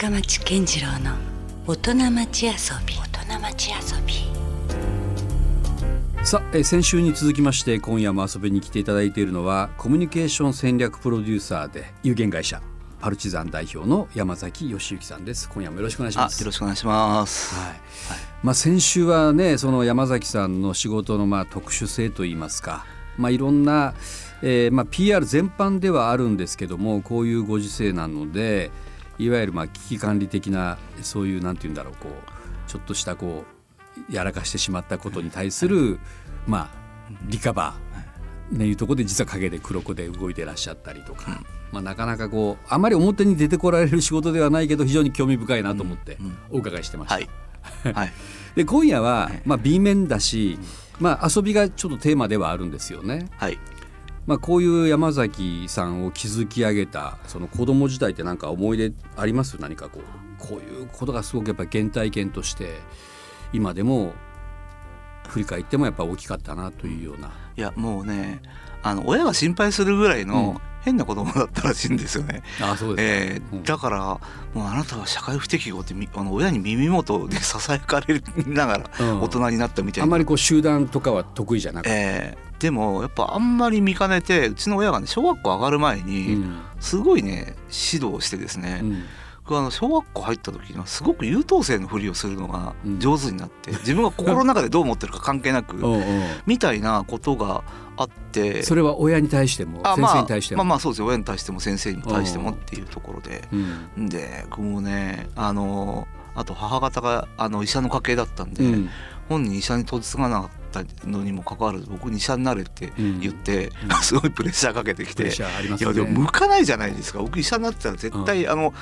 深町健次郎の大人町遊び。大人町遊び。さあ、えー先週に続きまして今夜も遊びに来ていただいているのはコミュニケーション戦略プロデューサーで有限会社パルチザン代表の山崎義之さんです。今夜もよろしくお願いしあよますろしくお願いします。はい。まあ、先週はねその山崎さんの仕事のまあ特殊性といいますか、まあ、いろんな、えーまあ、PR 全般ではあるんですけどもこういうご時世なのでいわゆるまあ危機管理的なそういうなんて言うんだろうこうちょっとしたこうやらかしてしまったことに対する、まあ、リカバー、ね、いうところで実は陰で黒子で動いてらっしゃったりとか、まあ、なかなかこうあまり表に出てこられる仕事ではないけど非常に興味深いなと思ってお伺いしてました。はい。はい。で今夜は、まあ、B 面だし、まあ、遊びがちょっとテーマではあるんですよね。はい。まあ、こういう山崎さんを築き上げたその子供時代って何か思い出あります？何かこうこういうことがすごくやっぱ原体験として今でも振り返ってもやっぱ大きかったなというような。いやもうねあの親が心配するぐらいうん。の変な子供だったらしいんですよね。あそうですえーだからもうあなたは社会不適合ってみあの親に耳元でささやかれながらうん。大人になったみたいな。あんまりこう集団とかは得意じゃなく。て、え。ーでもやっぱあんまり見かねてうちの親がね小学校上がる前うにん。すごいね指導してですね、うん僕あの小学校入った時にはすごく優等生のふりをするのがうん。上手になって、自分が心の中でどう思ってるか関係なく、みたいなことがあってそれは親に対しても先生に対しても？まあ、まあまあそうですよ。親に対しても先生に対してもっていうところで。うん。でもうねあのあと母方があの医者の家系だったんで、うん。本人医者に嫁がなかったのにもかかわらず僕に医者になれってうん。言って、うん。すごいプレッシャーかけてきてプレッシャーありますいやでも向かないじゃないですか。僕医者になってたら絶対、あの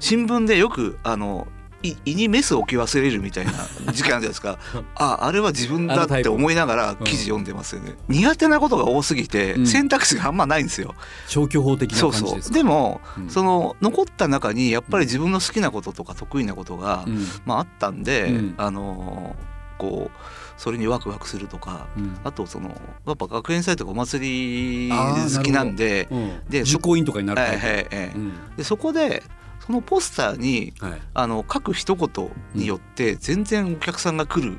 新聞でよくあのい胃にメス置き忘れるみたいな 事件あるじゃないですか。ああれは自分だって思いながら記事読んでますよね、苦手なことが多すぎてうん。選択肢があんまないんですよ、消去法的なそうそう感じですか？でも、うん。その残った中にやっぱり自分の好きなこととか得意なことが、うん。まああったんで、うん。あのこうそれにワクワクするとかうん。あとそのやっぱ学園祭とかお祭り好きなんでうん。で実行委員とかになるはいはいはい。うん。でそこでそのポスターにはい。あの書く一言によって全然お客さんが来る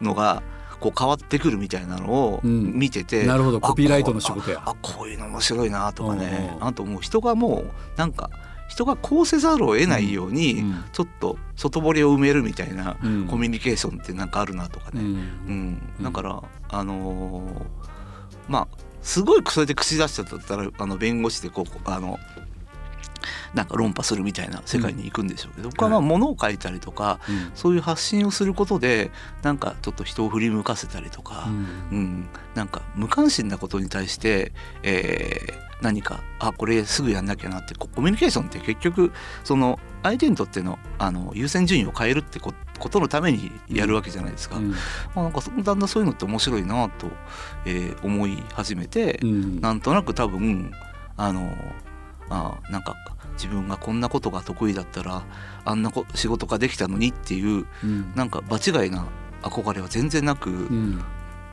のがこう変わってくるみたいなのをうん。見てて、なるほど。あコピーライトの仕事や。ああこういうの面白いなとかね。うんうん。あともう人がもうなんか人がこうせざるを得ないように、うんちょっと外堀を埋めるみたいなうん。コミュニケーションってなんかあるなとかね、うん。だからあのーまあすごいそれで口出しちゃったらあの弁護士でこうあのなんか論破するみたいな世界に行くんでしょうけど、僕はまあはい物を書いたりとか、うん。そういう発信をすることでなんかちょっと人を振り向かせたりとか、うん。うん。なんか無関心なことに対して、えー何かあこれすぐやんなきゃなってコミュニケーションって結局その相手にとってのあの優先順位を変えるってこことのためにやるわけじゃないですか。うん。まあ、なんかそだんだんそういうのって面白いなと、えー思い始めて、うん。なんとなく多分あのあなんか自分がこんなことが得意だったらあんなこ仕事ができたのにっていううん。なんか場違いな憧れは全然なく、うん。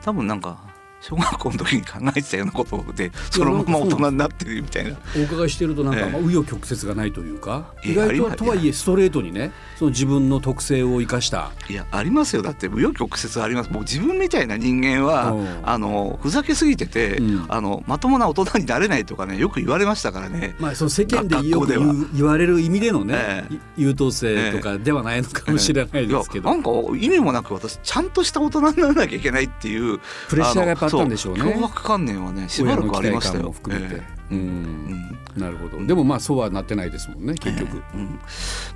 多分なんか小学校の時に考えてたようなことでそのまま大人になってるみたいな。お伺いしてるとなんか、紆余曲折がないというか意外ととはいえストレートにねその自分の特性を生かした。いやありますよ。だって紆余曲折あります。もう自分みたいな人間はうん。あのふざけすぎてて、うん。あのまともな大人になれないとかねよく言われましたからね。まあ、その世間でよく言われる意味でのね、優等生とかではないのかもしれないですけど、なんか意味もなく私ちゃんとした大人にならなきゃいけないっていうプレッシャーがやっぱあったんでしょうね。脅迫観念はねしばらくありましたよ。含めて、えうえ。うん。ん。なるほど。でもまあそうはなってないですもんね結局、ええ。うん。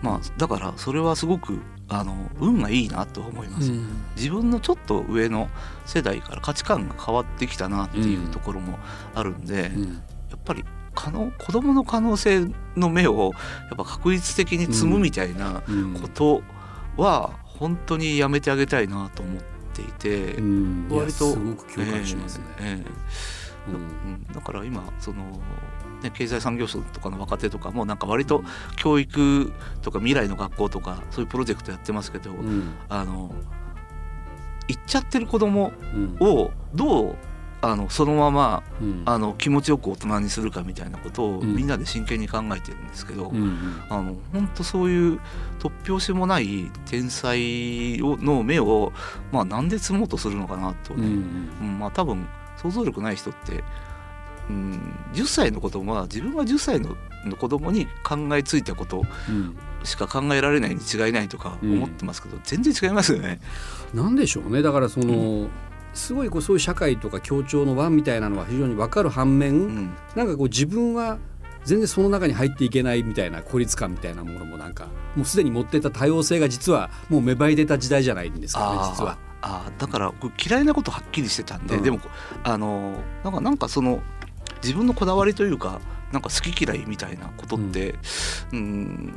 まあだからそれはすごくあの運がいいなと思います、うん。自分のちょっと上の世代から価値観が変わってきたなっていうところもあるんで、うん。やっぱり可能子供の可能性の目をやっぱ確率的に積むみたいなうん。ことは本当にやめてあげたいなと思っていて、うん。割とすごく共感しますね、ええええ。うん。だから今その、ね、経済産業省とかの若手とかもなんか割と教育とか未来の学校とかそういうプロジェクトやってますけど、うん。あの行っちゃってる子供うん。をどうあのそのままうん。あの気持ちよく大人にするかみたいなことをうん。みんなで真剣に考えてるんですけど、うんうん。あの本当そういう突拍子もない天才をの目を、まあ、なんで積もうとするのかなとね、うんうん。まあ多分想像力ない人って、うん、10歳の子供は自分が10歳のの子供に考えついたことうん。しか考えられないに違いないとか思ってますけど、全然違いますよね。なんでしょうね。だからその、すごいこうそういう社会とか協調の輪みたいなのは非常に分かる反面、うん。なんかこう自分は全然その中に入っていけないみたいな孤立感みたいなものもなんかもうすでに持ってた多様性が実はもう芽生え出た時代じゃないんですかね実は。あー。だから嫌いなことはっきりしてたんで、うん。でもあのなんかなんかその自分のこだわりというかなんか好き嫌いみたいなことってうん。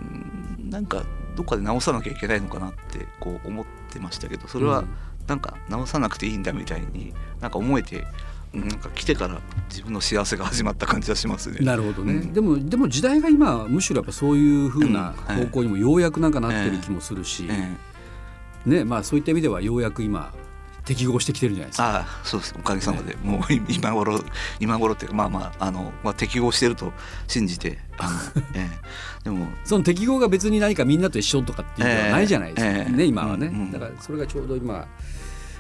なんかどっかで直さなきゃいけないのかなってこう思ってましたけどそれはなんか直さなくていいんだみたいになんか思えてうんなんか来てから自分の幸せが始まった感じはしますね。なるほどね、うん。でもでも時代が今むしろやっぱそういうふうなうん。はい。方向にもようやくなんかなってる気もするし、ええ。ねまあそういった意味ではようやく今適合してきてるんじゃないですか。ああそうです。おかげさまで、もう今頃今頃ってまあまああの、まあ、適合してると信じてあの、ええ、でもその適合が別に何かみんなと一緒とかっていうのはないじゃないですか、ええ。ね今はね、うんうん。だからそれがちょうど今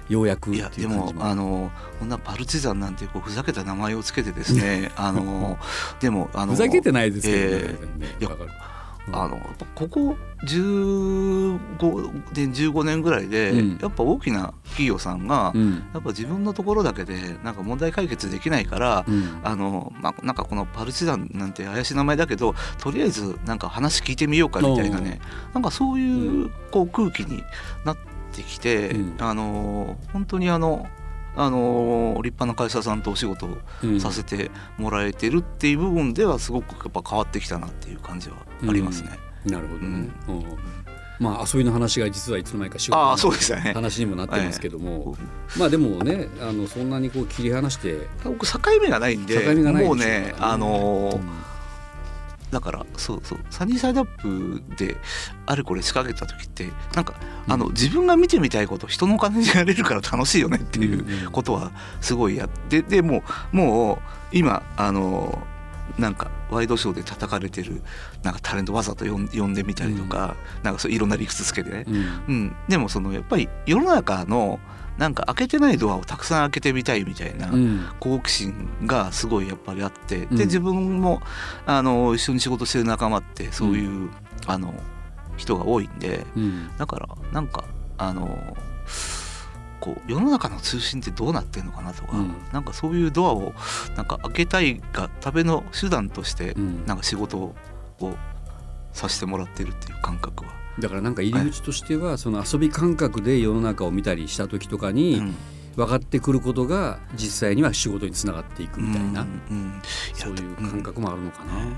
ようやくいやでもあのこんなパルチザンなんてこうふざけた名前をつけてですねあの でもあのふざけてないですけどね、え全然いやわかる。あのここ15年15年ぐらいで、うん。やっぱ大きな企業さんが、うん。やっぱ自分のところだけでなんか問題解決できないから、うん。あのまあ、なんかこのパルチザンなんて怪しい名前だけどとりあえずなんか話聞いてみようかみたいなねなんかそういうこう空気になってきて、うん。あの本当にあのあの立派な会社さんとお仕事をうん。させてもらえてるっていう部分ではすごくやっぱ変わってきたなっていう感じはありますね。なるほどね、うん。まあ遊びの話が実はいつの間にか仕事のそうですよね。話にもなってますけども、まあでもねあのそんなにこう切り離して、僕境目がないんでもうねあのうんだからそうそう。サニーサイドアップであれこれ仕掛けた時ってなんか、あの自分が見てみたいこと人のお金にやれるから楽しいよねっていうことはすごいやってでもうもう今あのなんかワイドショーで叩かれてるなんかタレントわざと呼んでみたりとか、なんかそういろんな理屈つけてね、うん。うん、でもそのやっぱり世の中のなんか開けてないドアをたくさん開けてみたいみたいな、うん。好奇心がすごいやっぱりあって、うん。で自分もあの一緒に仕事してる仲間ってそういう、あの人が多いんでうん。だからなんかあのこう世の中の通信ってどうなってんのかなとか、うん。なんかそういうドアをなんか開けたいがための手段として、うん。なんか仕事をさせてもらってるっていう感覚は。だからなんか入り口としてはその遊び感覚で世の中を見たりした時とかにうん。分かってくることが実際には仕事につながっていくみたいな、うんうんそういう感覚もあるのかな。ね。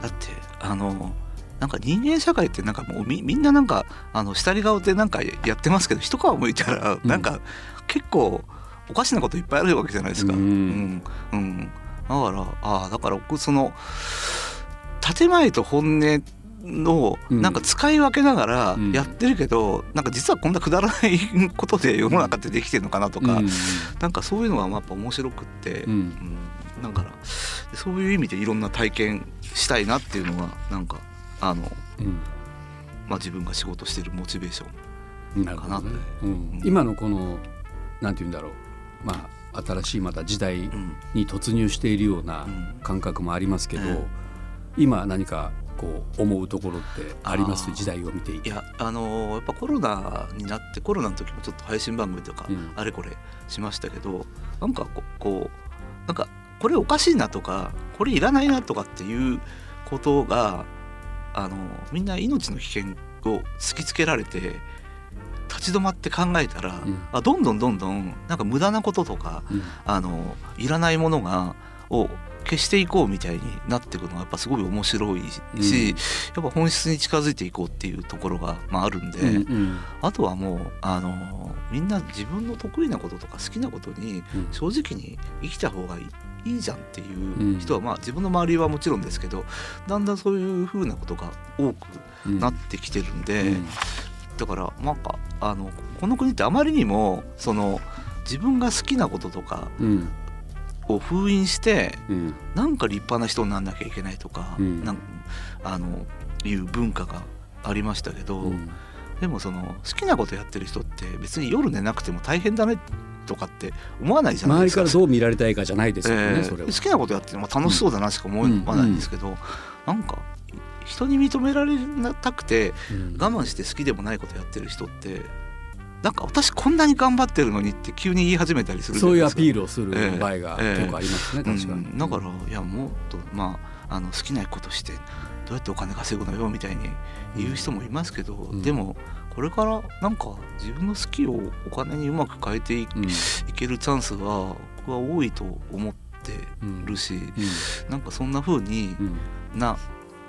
だってあのなんか人間社会ってなんかもうみみんななんかあの下り顔でなんかやってますけど一皮むいたらうん。なんか結構おかしなこといっぱいあるわけじゃないですか。ううんん。うん。だからああだから僕その建前と本音のうん。なんか使い分けながらうん。やってるけど、なんか実はこんなくだらないことで世の中ってできてるのかなとか、うんなんかそういうのがやっぱ面白くって、うん。うん、だからそういう意味でいろんな体験したいなっていうのがなんかあの、うん。まあ、自分が仕事してるモチベーション。かなって。うん。今のこのなんて言うんだろう。まあ新しいまた時代うんに突入しているようなうん。感覚もありますけど、え今何かこう思うところってあります？時代を見ていて。いやあのやっぱコロナになってコロナの時もちょっと配信番組とかうん。あれこれしましたけど、なんかここうなんかこれおかしいなとかこれいらないなとかっていうことがあのみんな命の危険を突きつけられて立ち止まって考えたら、うん。あどんどんどんどんなんか無駄なこととかうん。あのいらないものがを消していこうみたいになっていくのがやっぱすごい面白いし、うん。やっぱ本質に近づいていこうっていうところが、まあ、あるんで、うんうん。あとはもうあのみんな自分の得意なこととか好きなことにうん。正直に生きた方がいいいいじゃんってうんいう人は、まあ自分の周りはもちろんですけどだんだんそういう風なことが多くうんなってきてるんで、うん。だからなんかあのこの国ってあまりにもその自分が好きなこととかうんを封印してうん。なんか立派な人になんなきゃいけないとか,、うん。なんあのいう文化がありましたけど、うん。でもその好きなことやってる人って別に夜寝なくても大変だねとかって思わないじゃないですか。周りからどう見られたいかじゃないですよね、えーそれは。好きなことやっても楽しそうだなしか思わないん。ですけど、なんか人に認められたくてうん。我慢して好きでもないことやってる人ってなんか私こんなに頑張ってるのにって急に言い始めたりするそういうアピールをするええ場合がええ結構ありますね、確かに、うん。だからいやもっとまああの好きなことしてどうやってお金稼ぐのよみたいに言う人もいますけど、ん。でもこれからなんか自分の好きをお金にうまく変えてい,、うん。けるチャンスが僕は多いと思ってるし、なんかそんな風にうん。うんな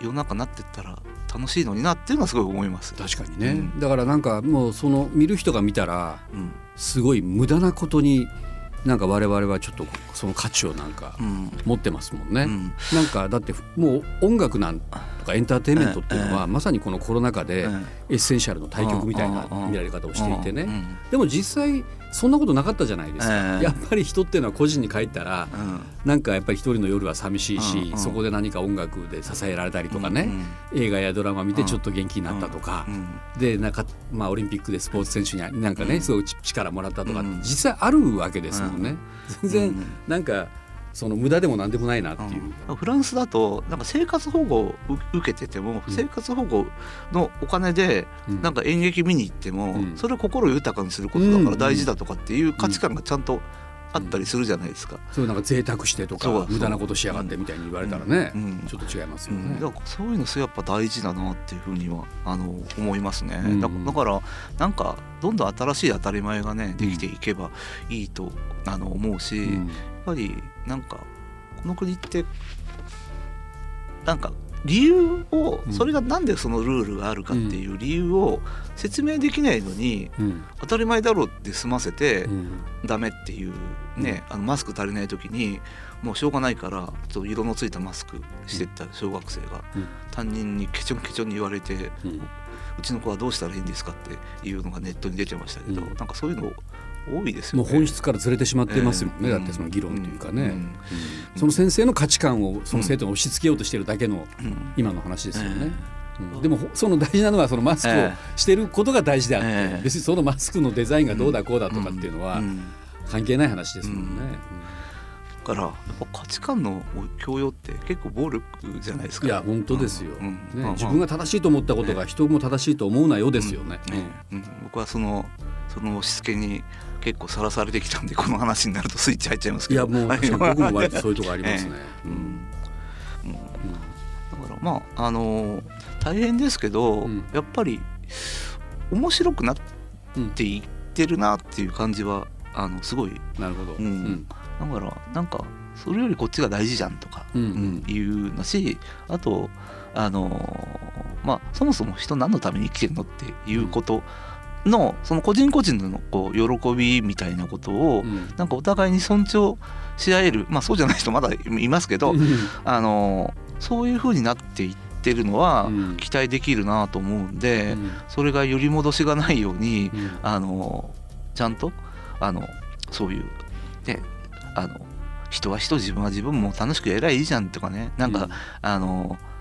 世の中になってったら楽しいのになっていうのはすごい思います。確かにね、うん。だからなんかもうその見る人が見たらうん。すごい無駄なことになんか我々はちょっとその価値をなんかうん。持ってますもんね。うん。なんかだってもう音楽なんとかエンターテインメントっていうのはまさにこのコロナ禍でエッセンシャルの対極みたいな見られ方をしていてね。うん。でも実際そんなことなかったじゃないですか、ええ。やっぱり人っていうのは個人に帰ったらうん。なんかやっぱり一人の夜は寂しいし、そこで何か音楽で支えられたりとかね、うん。映画やドラマ見てちょっと元気になったとか、うん。でなんか、まあ、オリンピックでスポーツ選手になんかね、うん。すごい力もらったとか、うん。実際あるわけですもんね。全然、うんなんかその無駄でも何でもないなっていう。うん。フランスだとなんか生活保護を受けてても、うん。生活保護のお金でうん。なんか演劇見に行っても、うん。それを心豊かにすることだから大事だとかっていう価値観がちゃんとあったりするじゃないですか。そういうなんか贅沢してとかそう無駄なことしやがってみたいに言われたらね、うん。ちょっと違いますよね。うん、。だからそういうのやっぱ大事だなっていうふうにはあの思いますね、うん。だだからなんかどんどん新しい当たり前がねできていけばいいとあの思うし、ぱりなんかこの国ってなんか理由をうんそれがなんでそのルールがあるかっていう理由を説明できないのにうん。当たり前だろうって済ませてうん。ダメっていうねあのマスク足りない時にもうしょうがないからちょっと色のついたマスクしてった小学生が。うん。担任にケチョンケチョンに言われてうちの子はどうしたらいいんですかっていうのがネットに出てましたけど、うん。なんかそういうの多いですよね。もう本質からずれてしまってますもんね、ええだってその議論というかね、うん。うん。その先生の価値観をその生徒に押し付けようとしてるだけのうん。今の話ですよね。でもほその大事なのはそのマスクをえしてることが大事であって、ええ。別にそのマスクのデザインがどうだこうだとかっていうのはうん。関係ない話ですもんね。だからやっぱ価値観の強要って結構暴力じゃないですか。いや本当ですよ、うん。ね自分が正しいと思ったことが人も正しいと思うなよですよね。うん。うん。僕はそのその押し付けに結構さらされてきたんでこの話になるとスイッチ入っちゃいますけど。いやもう 僕も割とそういうとこありますね。ううん。ん。うん。だからまああのー大変ですけど、うん。やっぱり面白くなっていってるなっていう感じはあのすごい。なるほど。うん。だからなんかそれよりこっちが大事じゃんとか、うんうん。うんいうのしあとあのーまあそもそも人何のために生きてるのっていうことの、その個人個人のこう喜びみたいなことを、うん。なんかお互いに尊重し合えるまあそうじゃない人 まだいますけど、うん。あのそういう風になっていってるのはうん。期待できるなと思うんで、うん。それが揺り戻しがないように、うん。あのちゃんとあのそういうねあの人は人自分は自分も楽しくやりゃいいじゃんとかねなんか、あのせ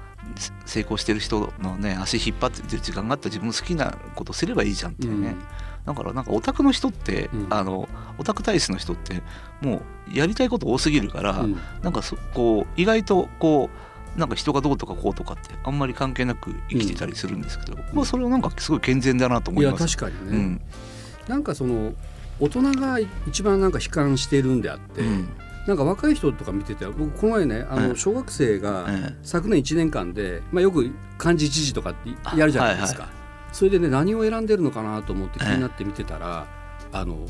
成功してる人のね足引っ張ってる時間があったら自分の好きなことすればいいじゃんっていうね、だからなんかオタクの人って、うん。あのオタク体質の人ってもうやりたいこと多すぎるから、うん。なんかそこう意外とこうなんか人がどうとかこうとかってあんまり関係なく生きてたりするんですけど、僕はそれはなんかすごい健全だなと思います。確かにね、うん。なんかその大人が一番なんか悲観してるんであって、うんなんか若い人とか見てて僕この前ねあええの小学生がえ昨年1年間で、まあ、よく漢字一字とかってやるじゃないですか、それでね何を選んでるのかなと思って気になって見てたら、あの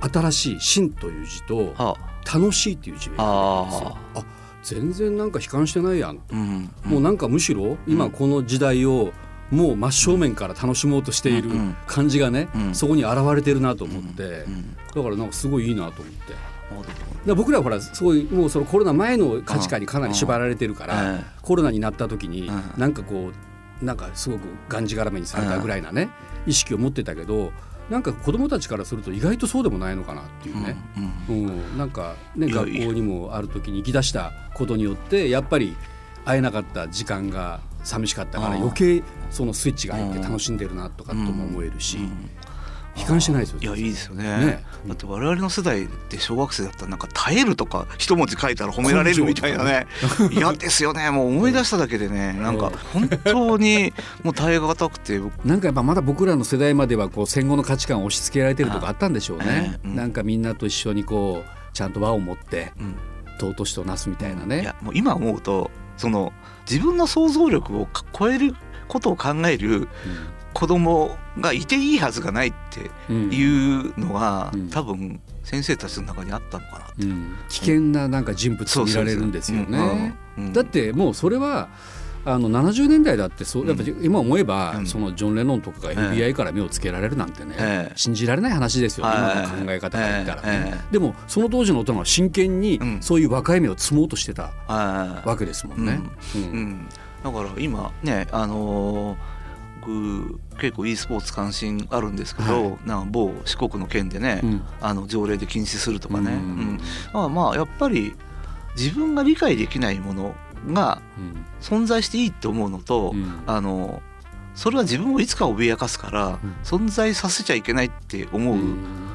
新しい「新」という字とは「楽しい」っていう字があるんですよ。あ全然なんか悲観してないやん、うんもうなんかむしろ今この時代をもう真正面から楽しもうとしているうん感じがね、うん。そこに現れてるなと思って、うん。だからなんかすごいいいなと思って。ら僕らはほらすごいもうそのコロナ前の価値観にかなり縛られてるから、ええコロナになった時にうんなんかこうなんかすごくがんじがらめにされたぐらいなね、意識を持ってたけどなんか子どもたちからすると意外とそうでもないのかなっていうね、うんうんなんかね学校にもある時に行き出したことによってやっぱり会えなかった時間が寂しかったから余計そのスイッチが入ってうん楽しんでるなとかとも思えるし、うん悲観してないですよいやいいですよね。ね。だって我々の世代で小学生だったらなんか耐えるとか一文字書いたら褒められるみたいなね。嫌ですよね。もう思い出しただけでね。なんか本当にもう耐え難くて。なんかやっぱまだ僕らの世代まではこう戦後の価値観を押し付けられてるとかあったんでしょうね。え。えうん。なんかみんなと一緒にこうちゃんと輪を持ってうん。尊しとなすみたいないね。やもう今思うとその自分の想像力を超えることを考える子供がいていいはずがないってうんいうのは、うん。多分先生たちの中にあったのかなって。うん。危険ななんか人物と見られるんですよね。だってもうそれはあの70年代だってそうやっぱり今思えば、うん。そのジョン・レノンとかがえ FBI から目をつけられるなんてね、ええ信じられない話ですよ、はい。今の考え方から言ったらね、でもその当時の大人は真剣にうん。そういう若い目を積もうとしてたはい。わけですもんね。だから今ねあのー僕結構 e スポーツ関心あるんですけど、はなんか某四国の県でね、うん。あの条例で禁止するとかね、ううん。んまあまあやっぱり自分が理解できないものがうん。存在していいって思うのと、うん。あのそれは自分をいつか脅かすから、うん。存在させちゃいけないって思う、う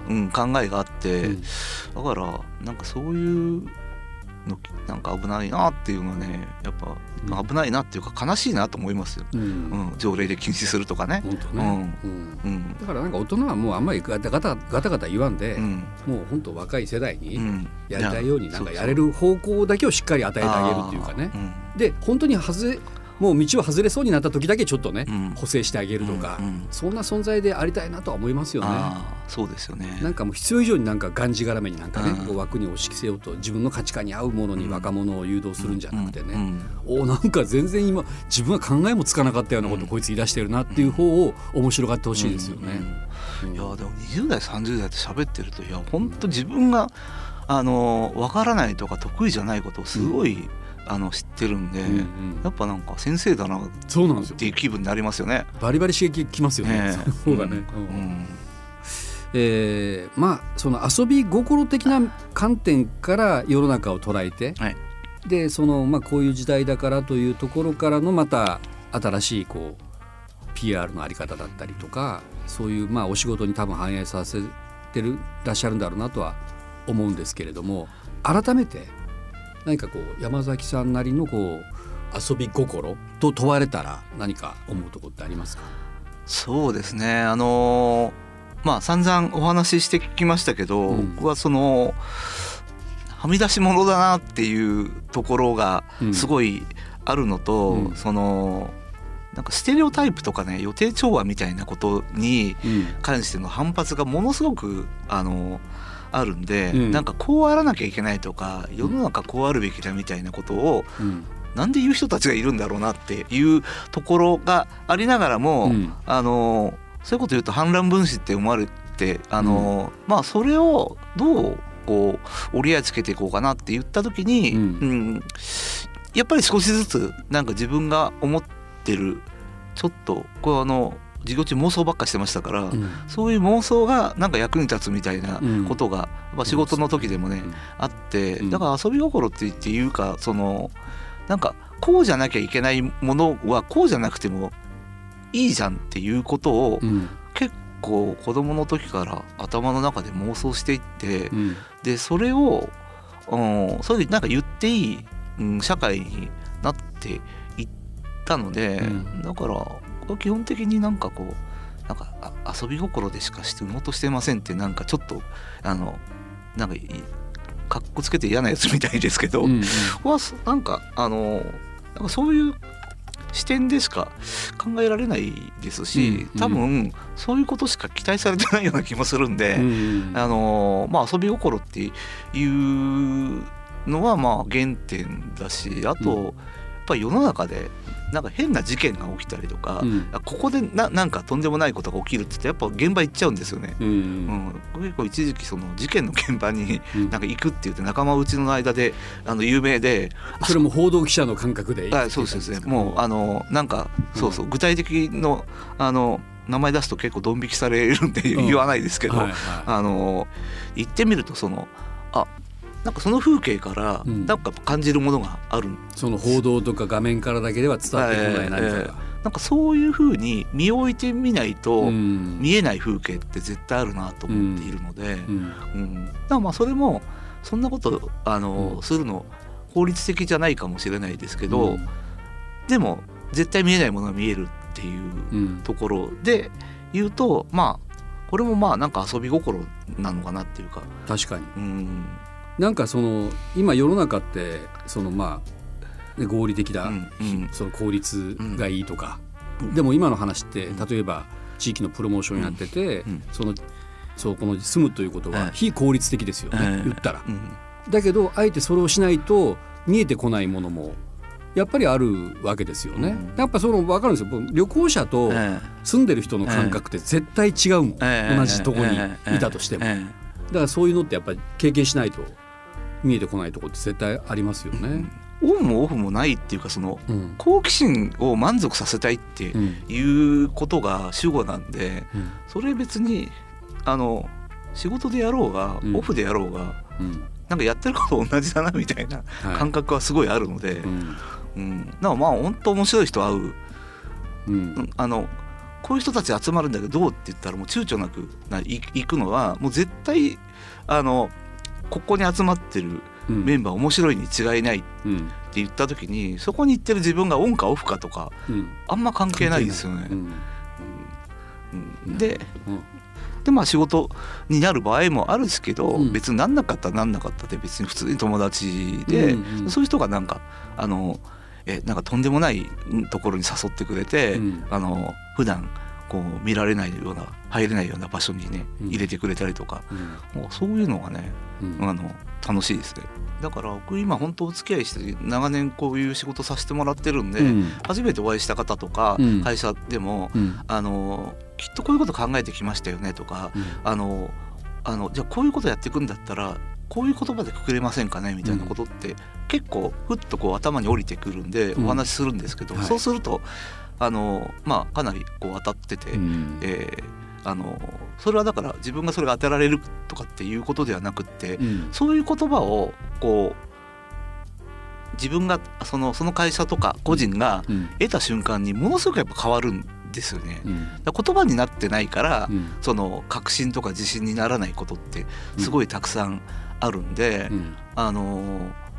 うんん考えがあって、うん。だからなんかそういうのなんか危ないなっていうのはねやっぱ、まあ危ないなっていうか悲しいなと思いますよ、うん。うん、条例で禁止するとかね。ね、うん。うん。だからなんか大人はもうあんまりガタガタガタガタ言わんで、うん。もう本当若い世代にうん、やりたいようになんかやれる方向だけをしっかり与えてあげるっていうかね。で本当に外れもう道を外れそうになった時だけちょっとね、うん。補正してあげるとか、うんうんそんな存在でありたいなとは思いますよね。そうですよね。なんかもう必要以上になんかがんじがらめになんかね、うん。枠に押し着せようと自分の価値観に合うものに若者を誘導するんじゃなくてね、うんおなんか全然今自分は考えもつかなかったようなことをこいつ言い出してるなっていう方を面白がってほしいですよね。うんいやでも20代30代って喋ってるといや本当自分があの分からないとか得意じゃないことをすごい、あの知ってるんで、うんうん。やっぱなんか先生だなっそうなんですよ。ていう気分になりますよね。バリバリ刺激きますよね。ね。その方がね。ううん。んえーまあその遊び心的な観点から世の中を捉えて、はい。でそのまあこういう時代だからというところからのまた新しいこう PR のあり方だったりとかそういうまあお仕事に多分反映させてるらっしゃるんだろうなとは思うんですけれども改めて何かこう山崎さんなりのこう遊び心と問われたら何か思うところってありますか？そうですね。あのーまあ散々お話ししてきましたけど、うん。僕はそのはみ出し物だなっていうところがうん。すごいあるのと、うん。そのなんかステレオタイプとかね予定調和みたいなことにうん。関しての反発がものすごくあのあるんで、うん。なんかこうあらなきゃいけないとか世の中こうあるべきだみたいなことをうん。なんで言う人たちがいるんだろうなっていうところがありながらも、うん。あのそういうこと言うと反乱分子って思われてあの、まあそれをどうこう折り合いつけていこうかなって言った時に、うん。うんやっぱり少しずつなんか自分が思ってるちょっとこうあの授業中妄想ばっかしてましたから、うん。そういう妄想がなんか役に立つみたいなうん。ことが、まあ、仕事の時でもね、うん。あってうん。だから遊び心って言っていうかそのなんかこうじゃなきゃいけないものはこうじゃなくてもいいじゃんっていうことをうん。結構子供の時から頭の中で妄想していってうん。でそれを、うん、それでなんか言っていい、うん、社会になっていったので、うん。だから基本的になんかこうなんかあ遊び心でしかして産もうとしてませんってなんかちょっとあのなんかいかっこつけて嫌なやつみたいですけど、うんはなんかあのなんかそういう視点でしか考えられないですし、うん多分そういうことしか期待されてないような気もするんで、うん。あのまあ遊び心っていうのはまあ原点だしあと、うん。やっぱり世の中でなんか変な事件が起きたりとか、うん。ここでななんかとんでもないことが起きるって言ってやっぱ現場行っちゃうんですよね。ううん。ん、結構一時期その事件の現場にうん。なんか行くって言って仲間内の間であの有名でそれも報道記者の感覚であそうですねもうあのなんかそうそう。具体的のあの名前出すと結構ドン引きされるんで言わないですけど、はいはい。あの行ってみるとそのあなんかその風景からうん。なんか感じるものがある、その報道とか画面からだけでは伝わってこない何かええが。なんかそういうふうに身を置いてみないとうん。見えない風景って絶対あるなと思っているので、うん。うん、だからまあそれもそんなことあの、うん。するの法律的じゃないかもしれないですけど、うん。でも絶対見えないものが見えるっていううんところで言うとまあこれもまあなんか遊び心なのかなっていうか、確かに。うんなんかその今世の中ってそのまあね合理的だ、うんうん。その効率がいいとか、うん。でも今の話ってうん。例えば地域のプロモーションやってて、うん。そのそうこの住むということはええ非効率的ですよね、ええ言ったら。うん。だけどあえてそれをしないと見えてこないものもやっぱりあるわけですよね。うん。やっぱその分かるんですよ。僕旅行者とえ住んでる人の感覚って絶対違うもん、ええ同じとこにええいたとしても、えだからそういうのってやっぱり経験しないと見えてこないところって絶対ありますよえね。オンもオフもないっていうかそのうん。好奇心を満足させたいってうん。いうことが主語なんでうん。それ別にあの仕事でやろうが、うん。オフでやろうがうん。なんかやってること同じだなみたいなはい。感覚はすごいあるので、うん。からまあ本当面白い人会う、あのこういう人たち集まるんだけどどうって言ったらもう躊躇なく行くのはもう絶対あのここに集まってるうん。メンバー面白いに違いないってうん。言った時にそこに行ってる自分がオンかオフかとかうん。あんま関係ないですよね。でうん。でまあ仕事になる場合もあるんですけど、うん。別になんなかったらなんなかったで別に普通に友達で、うんうん。そういう人がなんかあのえなんかとんでもないところに誘ってくれて、うん。あの普段こう見られないような入れないような場所にねうん。入れてくれたりとか、うん。もうそういうのがねうん。あの楽しいですね。だから僕今本当お付き合いして長年こういう仕事させてもらってるんで、うん。初めてお会いした方とか、うん。会社でもうん。あのきっとこういうこと考えてきましたよねとか、うん。あのあのじゃあこういうことやっていくんだったらこういう言葉でくくれませんかね？みたいなことって、結構ふっとこう頭に降りてくるんでうん。お話しするんですけど、はい。そうするとあの、まあ、かなりこう当たってて、うん。えーあのそれはだから自分がそれが当てられるとかっていうことではなくって、うん。そういう言葉をこう自分がそのその会社とか個人がうん。得た瞬間にものすごくやっぱ変わるんですよね。うん。言葉になってないから、うん。その確信とか自信にならないことってすごいたくさんあるんで、うん。あのー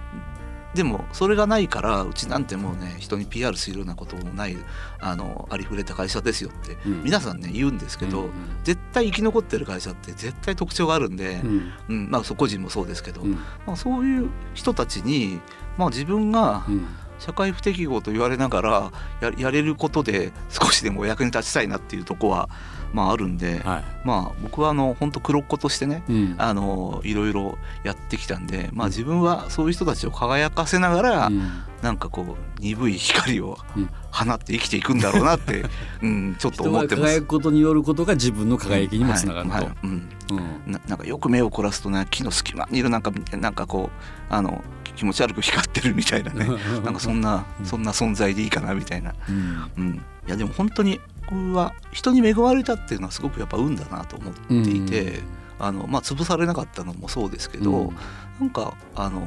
でもそれがないからうちなんてもうね人に PR するようなこともないあのありふれた会社ですよってうん。皆さんね言うんですけど、うん絶対生き残ってる会社って絶対特徴があるんで、うん。うんまあ、個人もそうですけど、うん。まあ、そういう人たちに、まあ、自分がうん。社会不適合と言われながらややれることで少しでもお役に立ちたいなっていうとこは、まあ、あるんで、はい。まあ僕はあの本当黒っ子としてねうん。あのいろいろやってきたんで、まあ、自分はそういう人たちを輝かせながら、うん。なんかこう鈍い光をうん。放って生きていくんだろうなって、うん、ちょっと思ってます。輝くことによることが自分の輝きにもつながると。ななんかよく目を凝らすとね木の隙間にいるなんかなんかこうあの気持ち悪く光ってるみたいなね。なんかそんなうんそんな存在でいいかなみたいな、うん。うん、いやでも本当に僕は人に恵まれたっていうのはすごくやっぱ運だなと思っていて、あのまあ潰されなかったのもそうですけど、うん。なんかあの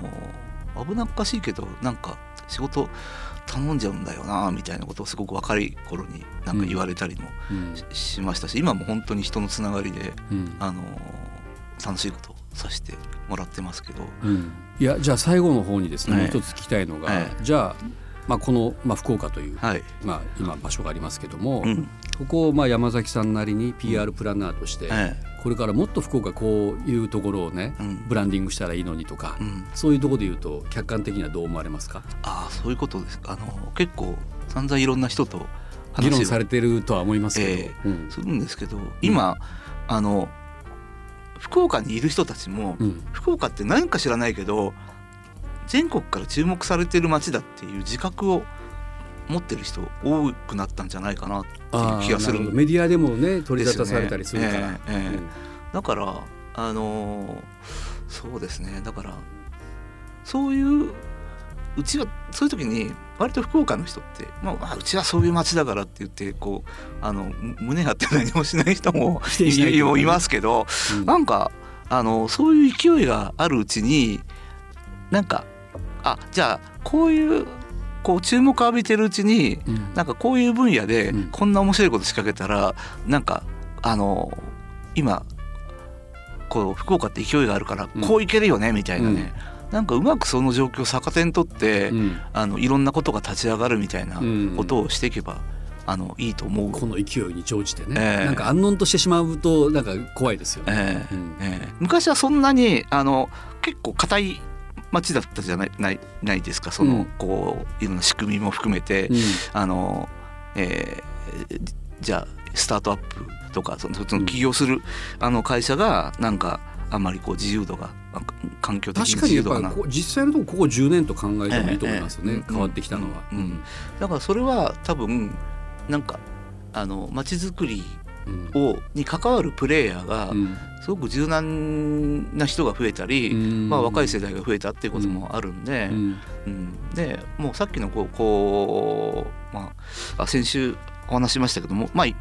危なっかしいけどなんか仕事頼んじゃうんだよなみたいなことをすごく若い頃になんか言われたりもうん。し,、しましたし今も本当に人のつながりでうん。あの楽しいことをさせてもらってますけど、うん。いやじゃあ最後の方にですね、はい。もう一つ聞きたいのが、はい。じゃあ、まあ、この、まあ、福岡という、はい、まあ、今場所がありますけども、うん。ここをまあ山崎さんなりに PR プランナーとして、えこれからもっと福岡こういうところをねえうん。ブランディングしたらいいのにとか、うん、そういうところで言うと客観的にはどう思われますか？ああそういうことです。かあの結構散々いろんな人と議論されてるとは思いますけど、えうん。するんですけど今、あの福岡にいる人たちも、うん。福岡って何か知らないけど全国から注目されてる街だっていう自覚を持ってる人多くなったんじゃないかなっていう気がする。メディアでもね取り沙汰されたりするから。ね。ええええだからあのーそうですね。だからそういううちはそういう時に割と福岡の人って、まあまあ、うちはそういう町だからって言ってこうあのむ胸張って何もしない人も いますけど、うん。なんかあのそういう勢いがあるうちになんかあじゃあこういうこう注目を浴びてるうちにうん。なんかこういう分野でうん。こんな面白いこと仕掛けたらなんかあの今こう福岡って勢いがあるからうん。こういけるよねみたいなね、なんかうまくその状況を逆手にとって、うん。あのいろんなことが立ち上がるみたいなうん。ことをしていけば、あのいいと思う。この勢いに乗じてね、ええ。なんか安穏としてしまうとなんか怖いですよね。ええ。うん。ええ。昔はそんなにあの結構硬い町だったじゃないないないですか。その、うん。こういろんな仕組みも含めて、うん。あの、えーじゃあスタートアップとかそのその起業する、あの会社がなんかあんまりこう自由度があ環境的に確かに実際のところここ10年と考えてもいいと思いますよね、ええええ変わってきたのは。うんうんだからそれは多分なんかあの街づくりうんをに関わるプレイヤーがうん。すごく柔軟な人が増えたり、うん。まあ、若い世代が増えたっていうこともあるんで、うん。うん。でもうさっきのこうこう、まあ、あ先週お話ししましたけども、まあ、い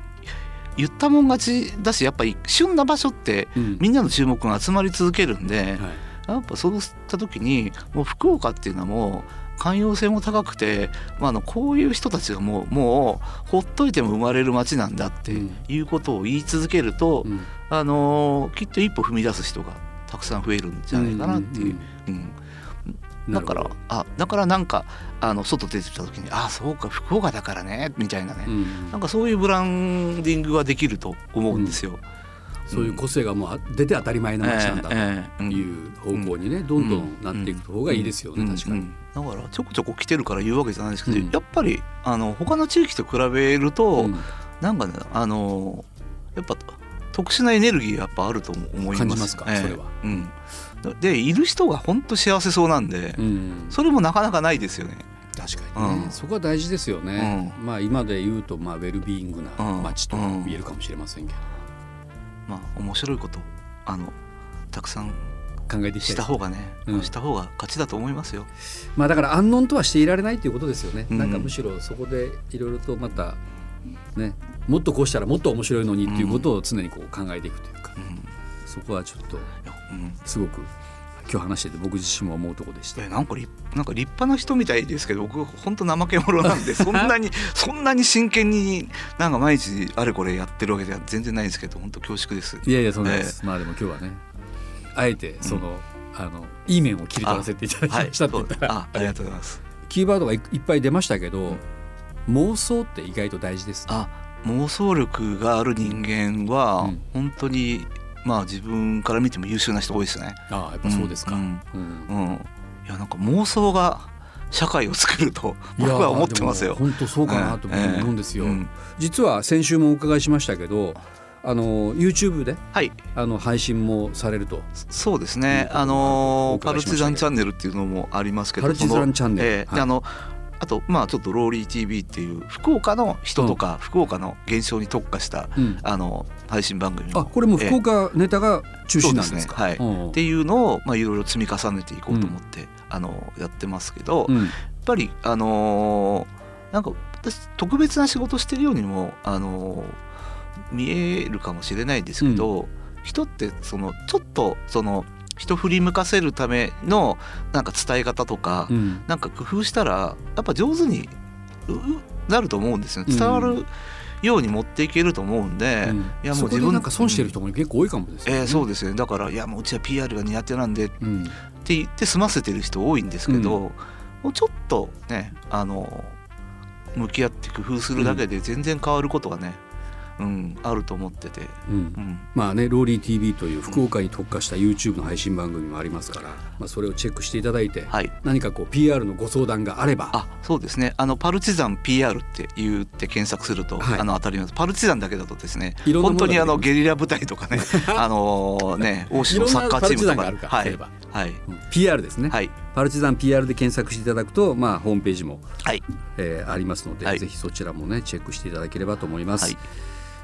言ったもん勝ちだしやっぱり旬な場所ってうん。みんなの注目が集まり続けるんで、はい。やっぱそうした時にもう福岡っていうのはもう寛容性も高くて、まあ、あのこういう人たちがもうもうほっといても生まれる街なんだってうん。いうことを言い続けると、うん。あのきっと一歩踏み出す人がたくさん増えるんじゃないかなっていう。うんうんだからあだからなんかあの外出てきた時にあそうか福岡だからねみたいなね、どうん。なんかそういうブランディングができると思うんですよ。そういう個性がもう出て当たり前の街なんだという方向にねどんどんなっていく方がいいですよねうん。確かに。うん。だからちょこちょこ来てるから言うわけじゃないですけど、うん。やっぱりあの他の地域と比べると、うん。なんかねあのやっぱ特殊なエネルギーがやっぱあると思います感じますか？ええ。それは。うん、でいる人が本当幸せそうなんで、うん。それもなかなかないですよね。確かにね、うん。そこは大事ですよね、まあ今で言うとまあウェルビーイングな街とうん言えるかもしれませんけど、まあ面白いことあのたくさん考えてした方がね、うん。した方が勝ちだと思いますよ。まあだから安穏とはしていられないということですよね、うん。なんかむしろそこでいろいろとまたねもっとこうしたらもっと面白いのにっていうことを常にこう考えていくというか、うん。そこはちょっとすごく今日話してて僕自身も思うところでした。えなんか立なんか立派な人みたいですけど僕本当怠け者なんで そんなにそんなに真剣になんか毎日あれこれやってるわけでは全然ないんですけど本当恐縮です。いやいやそんなです、まあでも今日はねあえてその,、あのいい面を切り取らせていただきはい、ましたって言ったら、あありがとうございます。キーワードがいいっぱい出ましたけど、妄想って意外と大事ですね。あ妄想力がある人間はうん。本当に、まあ自分から見ても優秀な人多いですね。ああやっぱそうですか、うん。いやなんか妄想が社会を作ると僕は思ってますよ。本当そうかなと思うんですよ、ええうん。実は先週もお伺いしましたけどあの YouTube ではい。あの配信もされると。そうですね、うんあのパルチザンチャンネルっていうのもありますけどパルチザンチャンネル。ええ。であのあとまあちょっとローリー TV っていう福岡の人とか、福岡の現象に特化したうん。あの配信番組もあこれも福岡ネタが中心なんですか、そうですね。うん。っていうのをまあいろいろ積み重ねていこうと思って、あのやってますけど、やっうんぱりあのーなんか私特別な仕事してるようにもあのー見えるかもしれないですけど、人ってそのちょっとその人振り向かせるためのなんか伝え方とか、うん。なんか工夫したらやっぱ上手になると思うんですよ。ねうん。伝わるように持っていけると思うんで、うん。いやもう自分なんか損してる人も結構多いかもですよね、えーそうですね。だからいやもううちは PR が苦手なんでってうん。言って済ませてる人多いんですけど、うん。もうちょっとねあの向き合って工夫するだけで全然変わることがね、うん、あると思ってて、うん。うん、まあねローリー TV という福岡に特化した YouTube の配信番組もありますから、まあ、それをチェックしていただいて、はい。何かこう PR のご相談があればあそうですね。あのパルチザン PR って言って検索すると、はい。あの当たります。パルチザンだけだとですねいろんなものが本当にあのゲリラ部隊とかね あのね欧州のサッカーチームとか。からはい。はい。うん。PR ですね、はい。パルチザン PR で検索していただくと、まあ、ホームページも、はい。えーありますので、はい。ぜひそちらもねチェックしていただければと思います、はい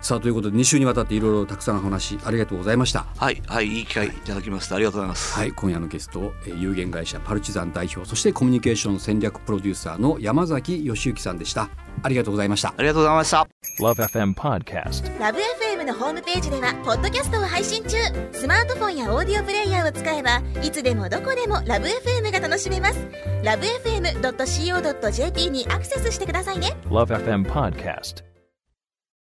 さあということで2週にわたっていろいろたくさんお話ありがとうございました。はいはいいい機会いただきました。ありがとうございます。はい今夜のゲストえー有限会社パルチザン代表そしてコミュニケーション戦略プロデューサーの山崎義之さんでした。ありがとうございました。ありがとうございました。Love FM Podcast. ラブ f m のホームページではポッドキャストを配信中。スマートフォンやオーディオプレイヤーを使えばいつでもどこでもラブ f m が楽しめます。ラブ FM.co.jp にアクセスしてくださいね。Love FM Podcast.